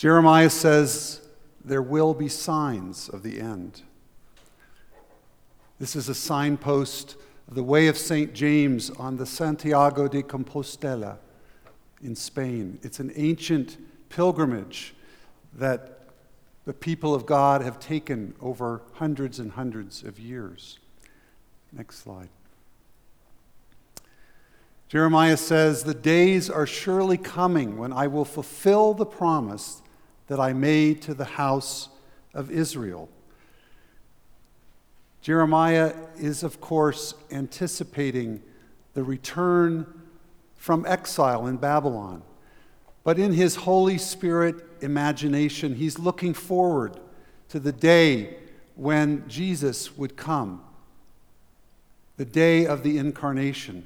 Jeremiah says there will be signs of the end. This is a signpost of the way of St. James on the Santiago de Compostela in Spain. It's an ancient pilgrimage that the people of God have taken over hundreds and hundreds of years. Next slide. Jeremiah says, The days are surely coming when I will fulfill the promise that I made to the house of Israel. Jeremiah is, of course, anticipating the return from exile in Babylon. But in his Holy Spirit imagination, he's looking forward to the day when Jesus would come, the day of the incarnation.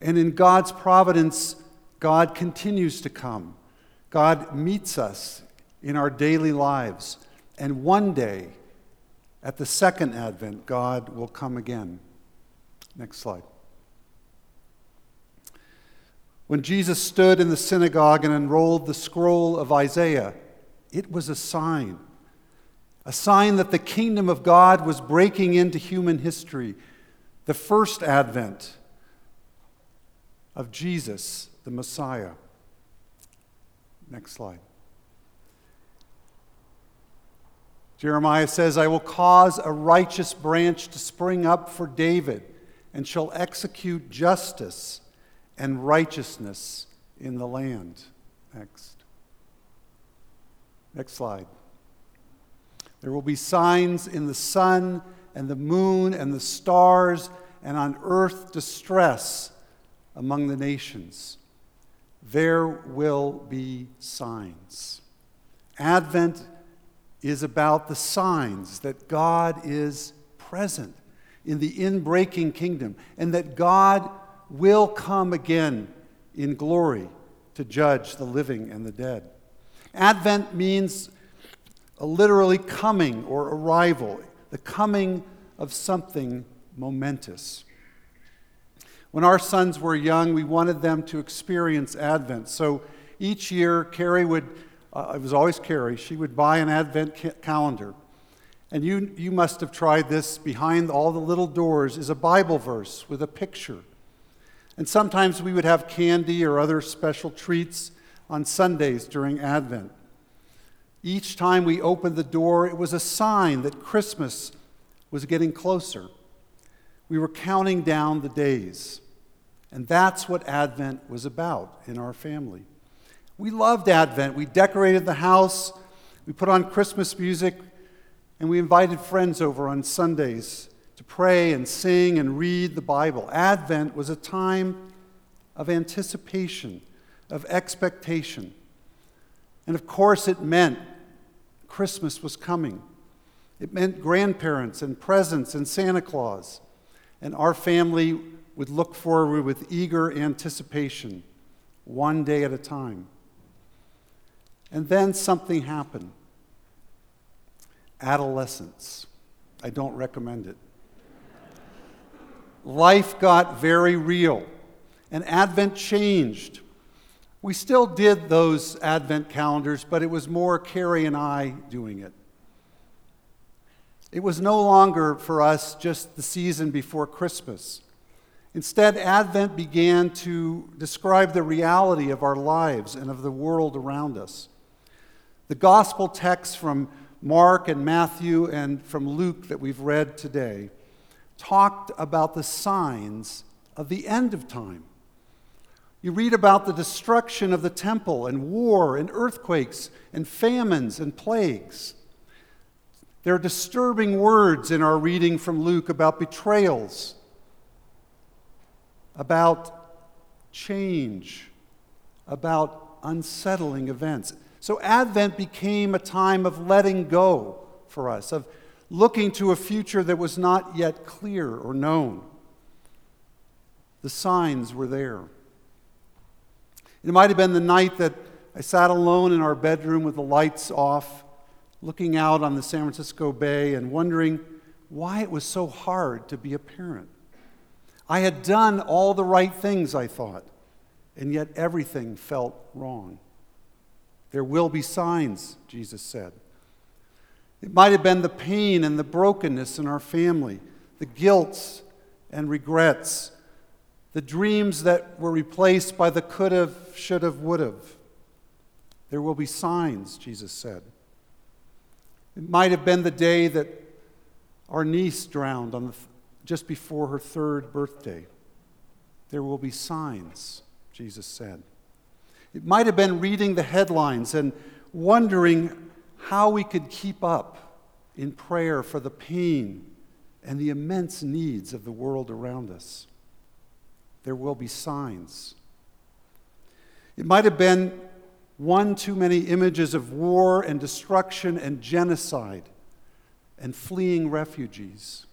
And in God's providence, God continues to come. God meets us in our daily lives. And one day, at the second advent, God will come again. Next slide. When Jesus stood in the synagogue and unrolled the scroll of Isaiah, it was a sign. A sign that the kingdom of God was breaking into human history. The first advent of Jesus, the Messiah. Next slide. Jeremiah says, I will cause a righteous branch to spring up for David and shall execute justice and righteousness in the land. Next. Next slide. There will be signs in the sun and the moon and the stars, and on earth distress among the nations. There will be signs. Advent is about the signs that God is present in the inbreaking kingdom and that God will come again in glory to judge the living and the dead. Advent means a literally coming or arrival, the coming of something momentous. When our sons were young, we wanted them to experience Advent. So each year, Carrie would uh, it was always Carrie, she would buy an Advent ca- calendar. And you, you must have tried this. Behind all the little doors is a Bible verse with a picture. And sometimes we would have candy or other special treats on Sundays during Advent. Each time we opened the door, it was a sign that Christmas was getting closer. We were counting down the days. And that's what Advent was about in our family. We loved Advent. We decorated the house, we put on Christmas music, and we invited friends over on Sundays to pray and sing and read the Bible. Advent was a time of anticipation, of expectation. And of course, it meant Christmas was coming. It meant grandparents and presents and Santa Claus. And our family would look forward with eager anticipation, one day at a time. And then something happened adolescence. I don't recommend it. Life got very real, and Advent changed. We still did those Advent calendars, but it was more Carrie and I doing it. It was no longer for us just the season before Christmas. Instead, Advent began to describe the reality of our lives and of the world around us. The gospel texts from Mark and Matthew and from Luke that we've read today talked about the signs of the end of time. You read about the destruction of the temple and war and earthquakes and famines and plagues. There are disturbing words in our reading from Luke about betrayals, about change, about unsettling events. So Advent became a time of letting go for us, of looking to a future that was not yet clear or known. The signs were there. It might have been the night that I sat alone in our bedroom with the lights off, looking out on the San Francisco Bay and wondering why it was so hard to be a parent. I had done all the right things, I thought, and yet everything felt wrong. There will be signs, Jesus said. It might have been the pain and the brokenness in our family, the guilt and regrets, the dreams that were replaced by the could have, should have, would have. There will be signs, Jesus said. It might have been the day that our niece drowned on the, just before her third birthday. There will be signs, Jesus said. It might have been reading the headlines and wondering how we could keep up in prayer for the pain and the immense needs of the world around us. There will be signs. It might have been one too many images of war and destruction and genocide and fleeing refugees.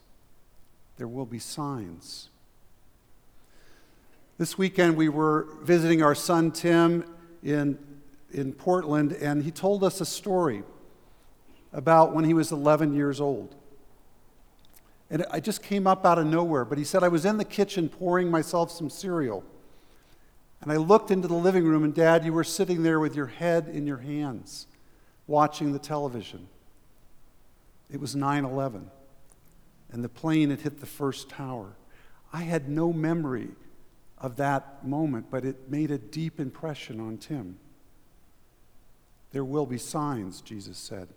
There will be signs. This weekend, we were visiting our son Tim in, in Portland, and he told us a story about when he was 11 years old. And I just came up out of nowhere, but he said, I was in the kitchen pouring myself some cereal. And I looked into the living room, and Dad, you were sitting there with your head in your hands, watching the television. It was 9 11, and the plane had hit the first tower. I had no memory of that moment, but it made a deep impression on Tim. There will be signs, Jesus said.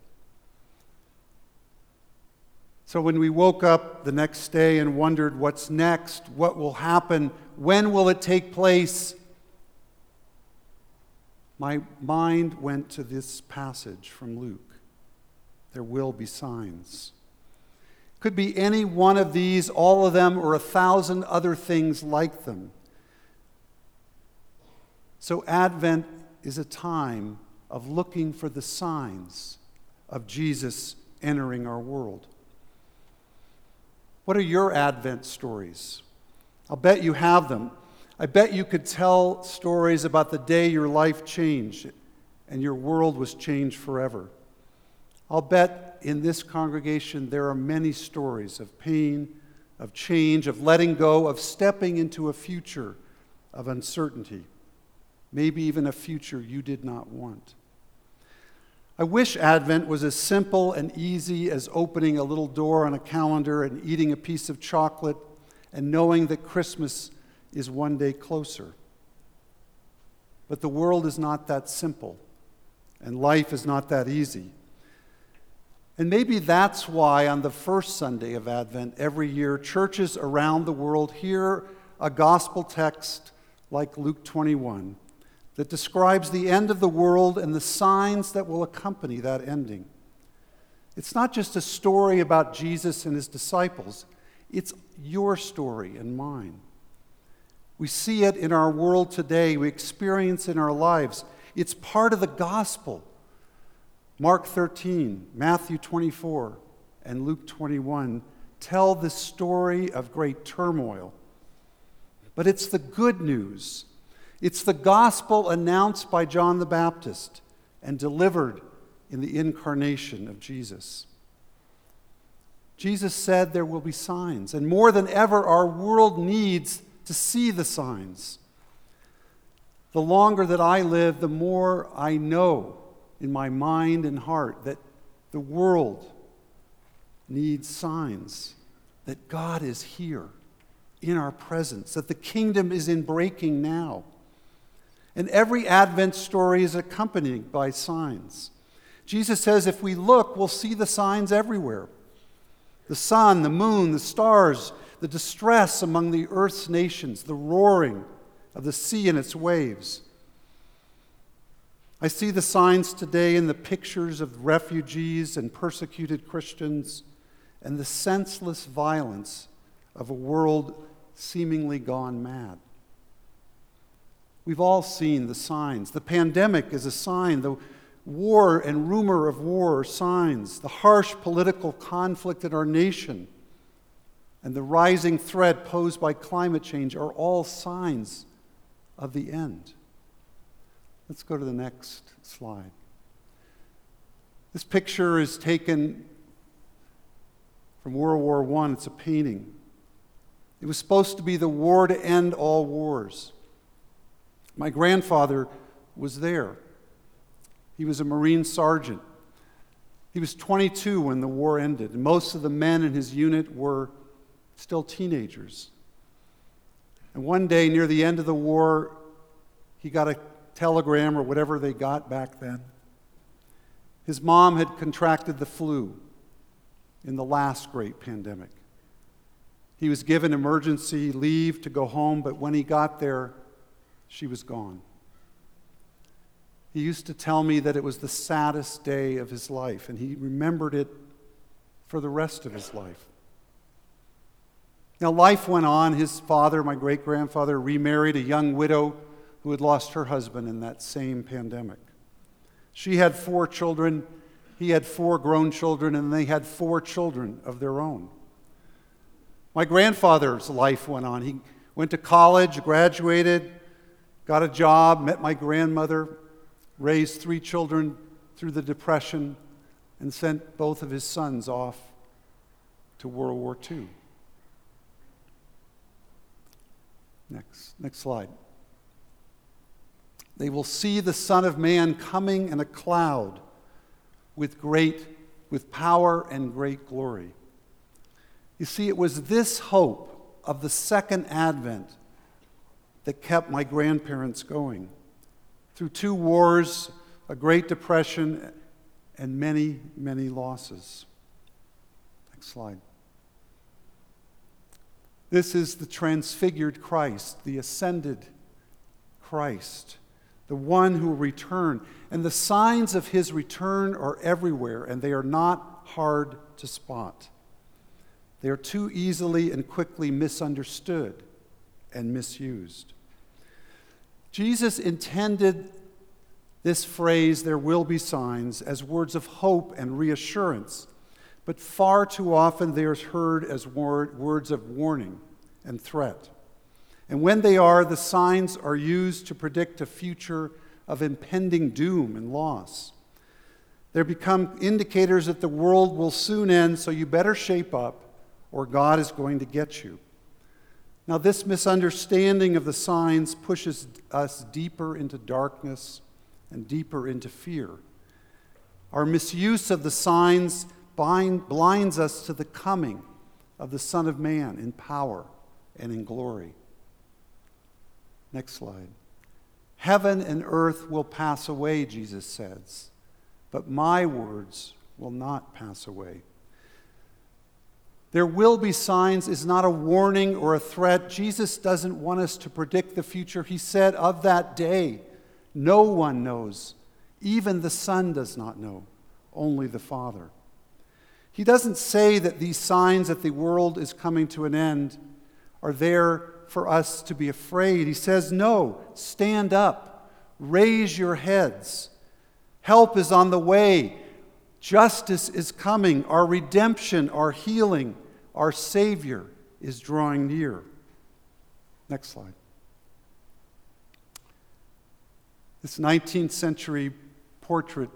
So when we woke up the next day and wondered what's next, what will happen, when will it take place, my mind went to this passage from Luke. There will be signs. Could be any one of these, all of them, or a thousand other things like them. So, Advent is a time of looking for the signs of Jesus entering our world. What are your Advent stories? I'll bet you have them. I bet you could tell stories about the day your life changed and your world was changed forever. I'll bet in this congregation there are many stories of pain, of change, of letting go, of stepping into a future of uncertainty, maybe even a future you did not want. I wish Advent was as simple and easy as opening a little door on a calendar and eating a piece of chocolate and knowing that Christmas is one day closer. But the world is not that simple, and life is not that easy. And maybe that's why on the first Sunday of Advent every year, churches around the world hear a gospel text like Luke 21 that describes the end of the world and the signs that will accompany that ending. It's not just a story about Jesus and his disciples, it's your story and mine. We see it in our world today, we experience it in our lives. It's part of the gospel. Mark 13, Matthew 24, and Luke 21 tell this story of great turmoil. But it's the good news it's the gospel announced by John the Baptist and delivered in the incarnation of Jesus. Jesus said there will be signs, and more than ever, our world needs to see the signs. The longer that I live, the more I know in my mind and heart that the world needs signs that God is here in our presence, that the kingdom is in breaking now. And every Advent story is accompanied by signs. Jesus says if we look, we'll see the signs everywhere the sun, the moon, the stars, the distress among the earth's nations, the roaring of the sea and its waves. I see the signs today in the pictures of refugees and persecuted Christians and the senseless violence of a world seemingly gone mad. We've all seen the signs. The pandemic is a sign. The war and rumor of war are signs. The harsh political conflict in our nation and the rising threat posed by climate change are all signs of the end. Let's go to the next slide. This picture is taken from World War I. It's a painting. It was supposed to be the war to end all wars. My grandfather was there. He was a Marine sergeant. He was 22 when the war ended, and most of the men in his unit were still teenagers. And one day, near the end of the war, he got a telegram or whatever they got back then. His mom had contracted the flu in the last great pandemic. He was given emergency leave to go home, but when he got there, she was gone. He used to tell me that it was the saddest day of his life, and he remembered it for the rest of his life. Now, life went on. His father, my great grandfather, remarried a young widow who had lost her husband in that same pandemic. She had four children, he had four grown children, and they had four children of their own. My grandfather's life went on. He went to college, graduated, got a job, met my grandmother, raised three children through the Depression, and sent both of his sons off to World War II. Next, next slide. They will see the Son of Man coming in a cloud with great, with power and great glory. You see, it was this hope of the second advent that kept my grandparents going. Through two wars, a Great Depression, and many, many losses. Next slide. This is the transfigured Christ, the ascended Christ, the one who will return. And the signs of his return are everywhere, and they are not hard to spot. They are too easily and quickly misunderstood and misused. Jesus intended this phrase, there will be signs, as words of hope and reassurance, but far too often they are heard as word, words of warning and threat. And when they are, the signs are used to predict a future of impending doom and loss. They become indicators that the world will soon end, so you better shape up or God is going to get you. Now, this misunderstanding of the signs pushes us deeper into darkness and deeper into fear. Our misuse of the signs bind, blinds us to the coming of the Son of Man in power and in glory. Next slide. Heaven and earth will pass away, Jesus says, but my words will not pass away. There will be signs is not a warning or a threat. Jesus doesn't want us to predict the future. He said, Of that day, no one knows. Even the Son does not know, only the Father. He doesn't say that these signs that the world is coming to an end are there for us to be afraid. He says, No, stand up, raise your heads. Help is on the way. Justice is coming. Our redemption, our healing, our Savior is drawing near. Next slide. This 19th century portrait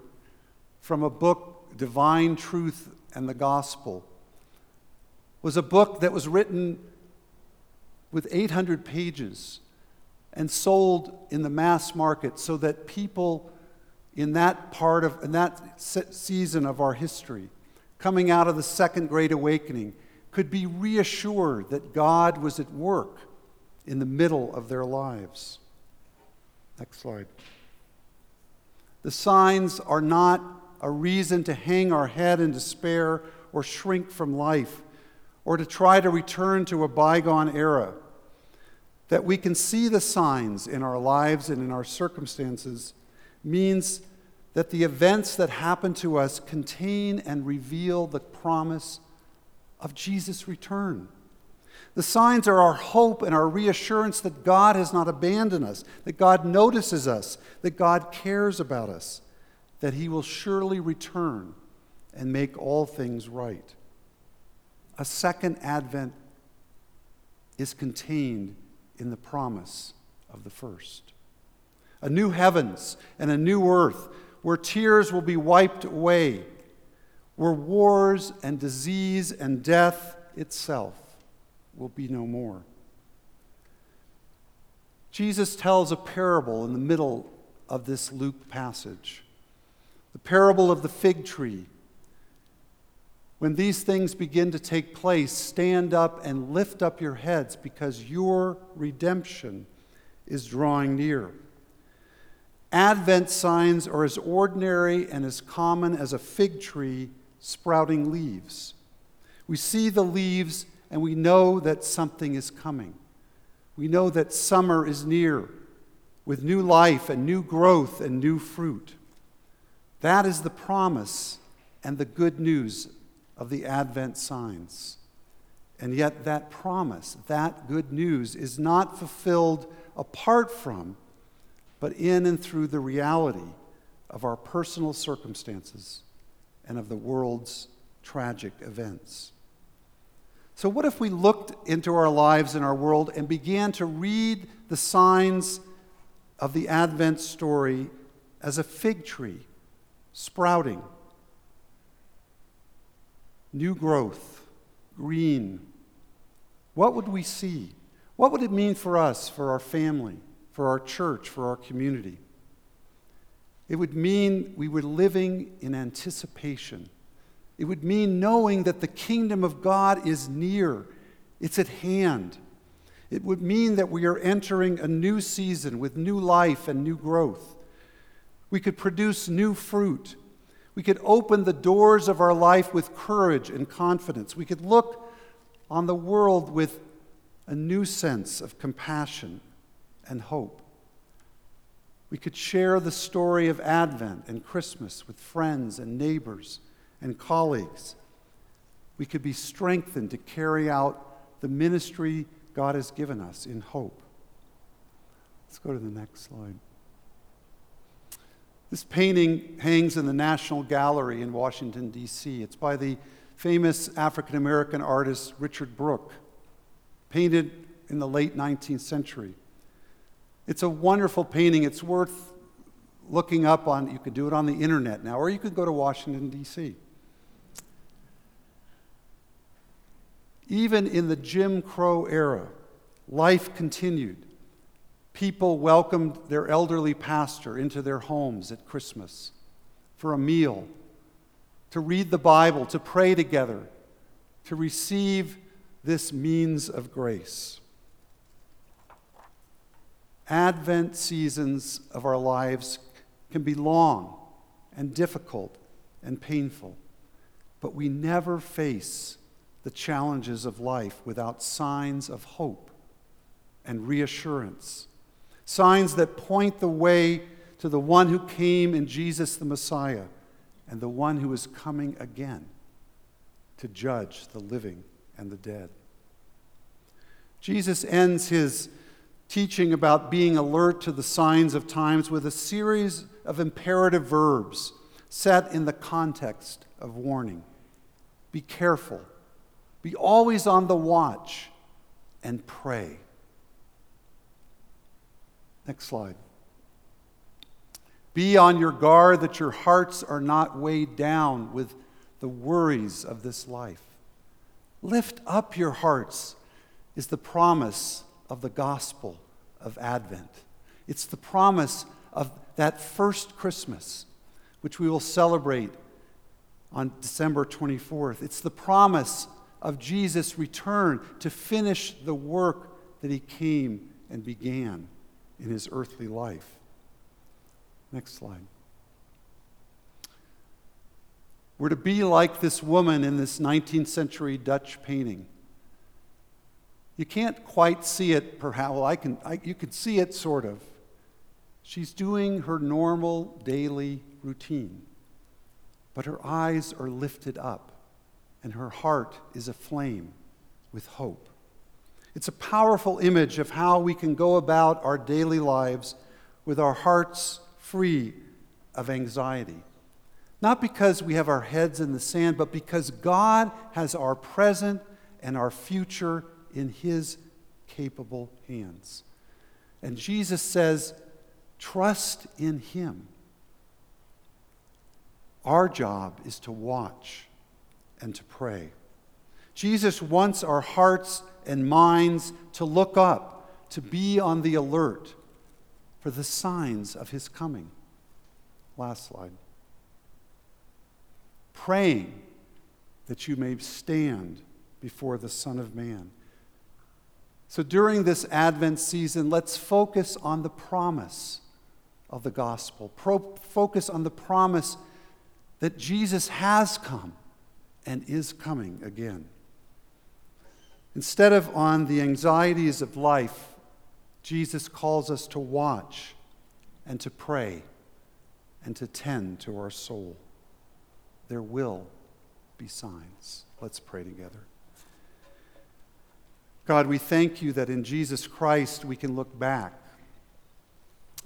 from a book, Divine Truth and the Gospel, was a book that was written with 800 pages and sold in the mass market so that people in that part of in that season of our history coming out of the second great awakening could be reassured that God was at work in the middle of their lives. Next slide. The signs are not a reason to hang our head in despair or shrink from life or to try to return to a bygone era. That we can see the signs in our lives and in our circumstances means that the events that happen to us contain and reveal the promise of Jesus' return. The signs are our hope and our reassurance that God has not abandoned us, that God notices us, that God cares about us, that He will surely return and make all things right. A second advent is contained in the promise of the first. A new heavens and a new earth where tears will be wiped away where wars and disease and death itself will be no more. Jesus tells a parable in the middle of this Luke passage. The parable of the fig tree. When these things begin to take place, stand up and lift up your heads because your redemption is drawing near. Advent signs are as ordinary and as common as a fig tree sprouting leaves. We see the leaves and we know that something is coming. We know that summer is near with new life and new growth and new fruit. That is the promise and the good news of the Advent signs. And yet, that promise, that good news, is not fulfilled apart from, but in and through the reality of our personal circumstances and of the world's tragic events. So, what if we looked into our lives and our world and began to read the signs of the Advent story as a fig tree sprouting, new growth, green? What would we see? What would it mean for us, for our family, for our church, for our community? It would mean we were living in anticipation. It would mean knowing that the kingdom of God is near, it's at hand. It would mean that we are entering a new season with new life and new growth. We could produce new fruit. We could open the doors of our life with courage and confidence. We could look on the world with a new sense of compassion and hope. We could share the story of Advent and Christmas with friends and neighbors and colleagues. We could be strengthened to carry out the ministry God has given us in hope. Let's go to the next slide. This painting hangs in the National Gallery in Washington, D.C. It's by the famous African American artist Richard Brooke, painted in the late 19th century. It's a wonderful painting. It's worth looking up on. You could do it on the internet now, or you could go to Washington, D.C. Even in the Jim Crow era, life continued. People welcomed their elderly pastor into their homes at Christmas for a meal, to read the Bible, to pray together, to receive this means of grace. Advent seasons of our lives can be long and difficult and painful, but we never face the challenges of life without signs of hope and reassurance. Signs that point the way to the one who came in Jesus the Messiah and the one who is coming again to judge the living and the dead. Jesus ends his teaching about being alert to the signs of times with a series of imperative verbs set in the context of warning. Be careful be always on the watch and pray. Next slide. Be on your guard that your hearts are not weighed down with the worries of this life. Lift up your hearts is the promise of the gospel of Advent. It's the promise of that first Christmas, which we will celebrate on December 24th. It's the promise of Jesus' return to finish the work that he came and began in his earthly life. Next slide. We're to be like this woman in this 19th century Dutch painting. You can't quite see it, perhaps. Well, I can, I, you can see it sort of. She's doing her normal daily routine, but her eyes are lifted up and her heart is aflame with hope. It's a powerful image of how we can go about our daily lives with our hearts free of anxiety. Not because we have our heads in the sand, but because God has our present and our future in His capable hands. And Jesus says, trust in Him. Our job is to watch and to pray. Jesus wants our hearts and minds to look up, to be on the alert for the signs of his coming. Last slide. praying that you may stand before the Son of Man. So during this Advent season, let's focus on the promise of the gospel. Pro- focus on the promise that Jesus has come and is coming again. Instead of on the anxieties of life, Jesus calls us to watch and to pray and to tend to our soul. There will be signs. Let's pray together. God, we thank you that in Jesus Christ we can look back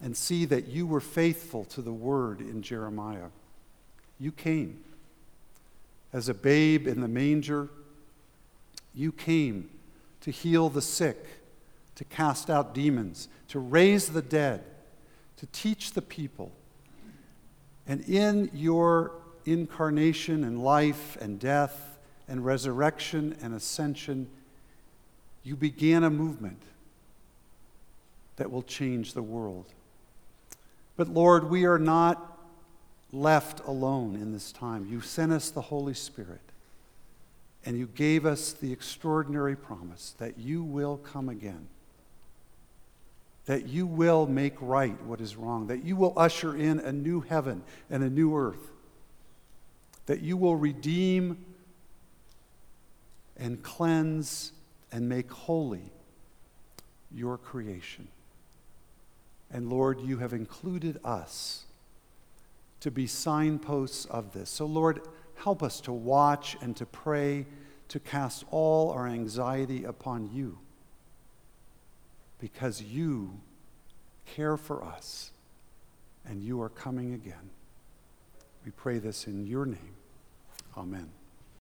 and see that you were faithful to the word in Jeremiah. You came as a babe in the manger. You came to heal the sick, to cast out demons, to raise the dead, to teach the people. And in your incarnation and life and death and resurrection and ascension, you began a movement that will change the world. But Lord, we are not left alone in this time. You sent us the Holy Spirit, and you gave us the extraordinary promise that you will come again, that you will make right what is wrong, that you will usher in a new heaven and a new earth, that you will redeem and cleanse and make holy your creation. And Lord, you have included us to be signposts of this. So, Lord, help us to watch and to pray, to cast all our anxiety upon you, because you care for us and you are coming again. We pray this in your name. Amen.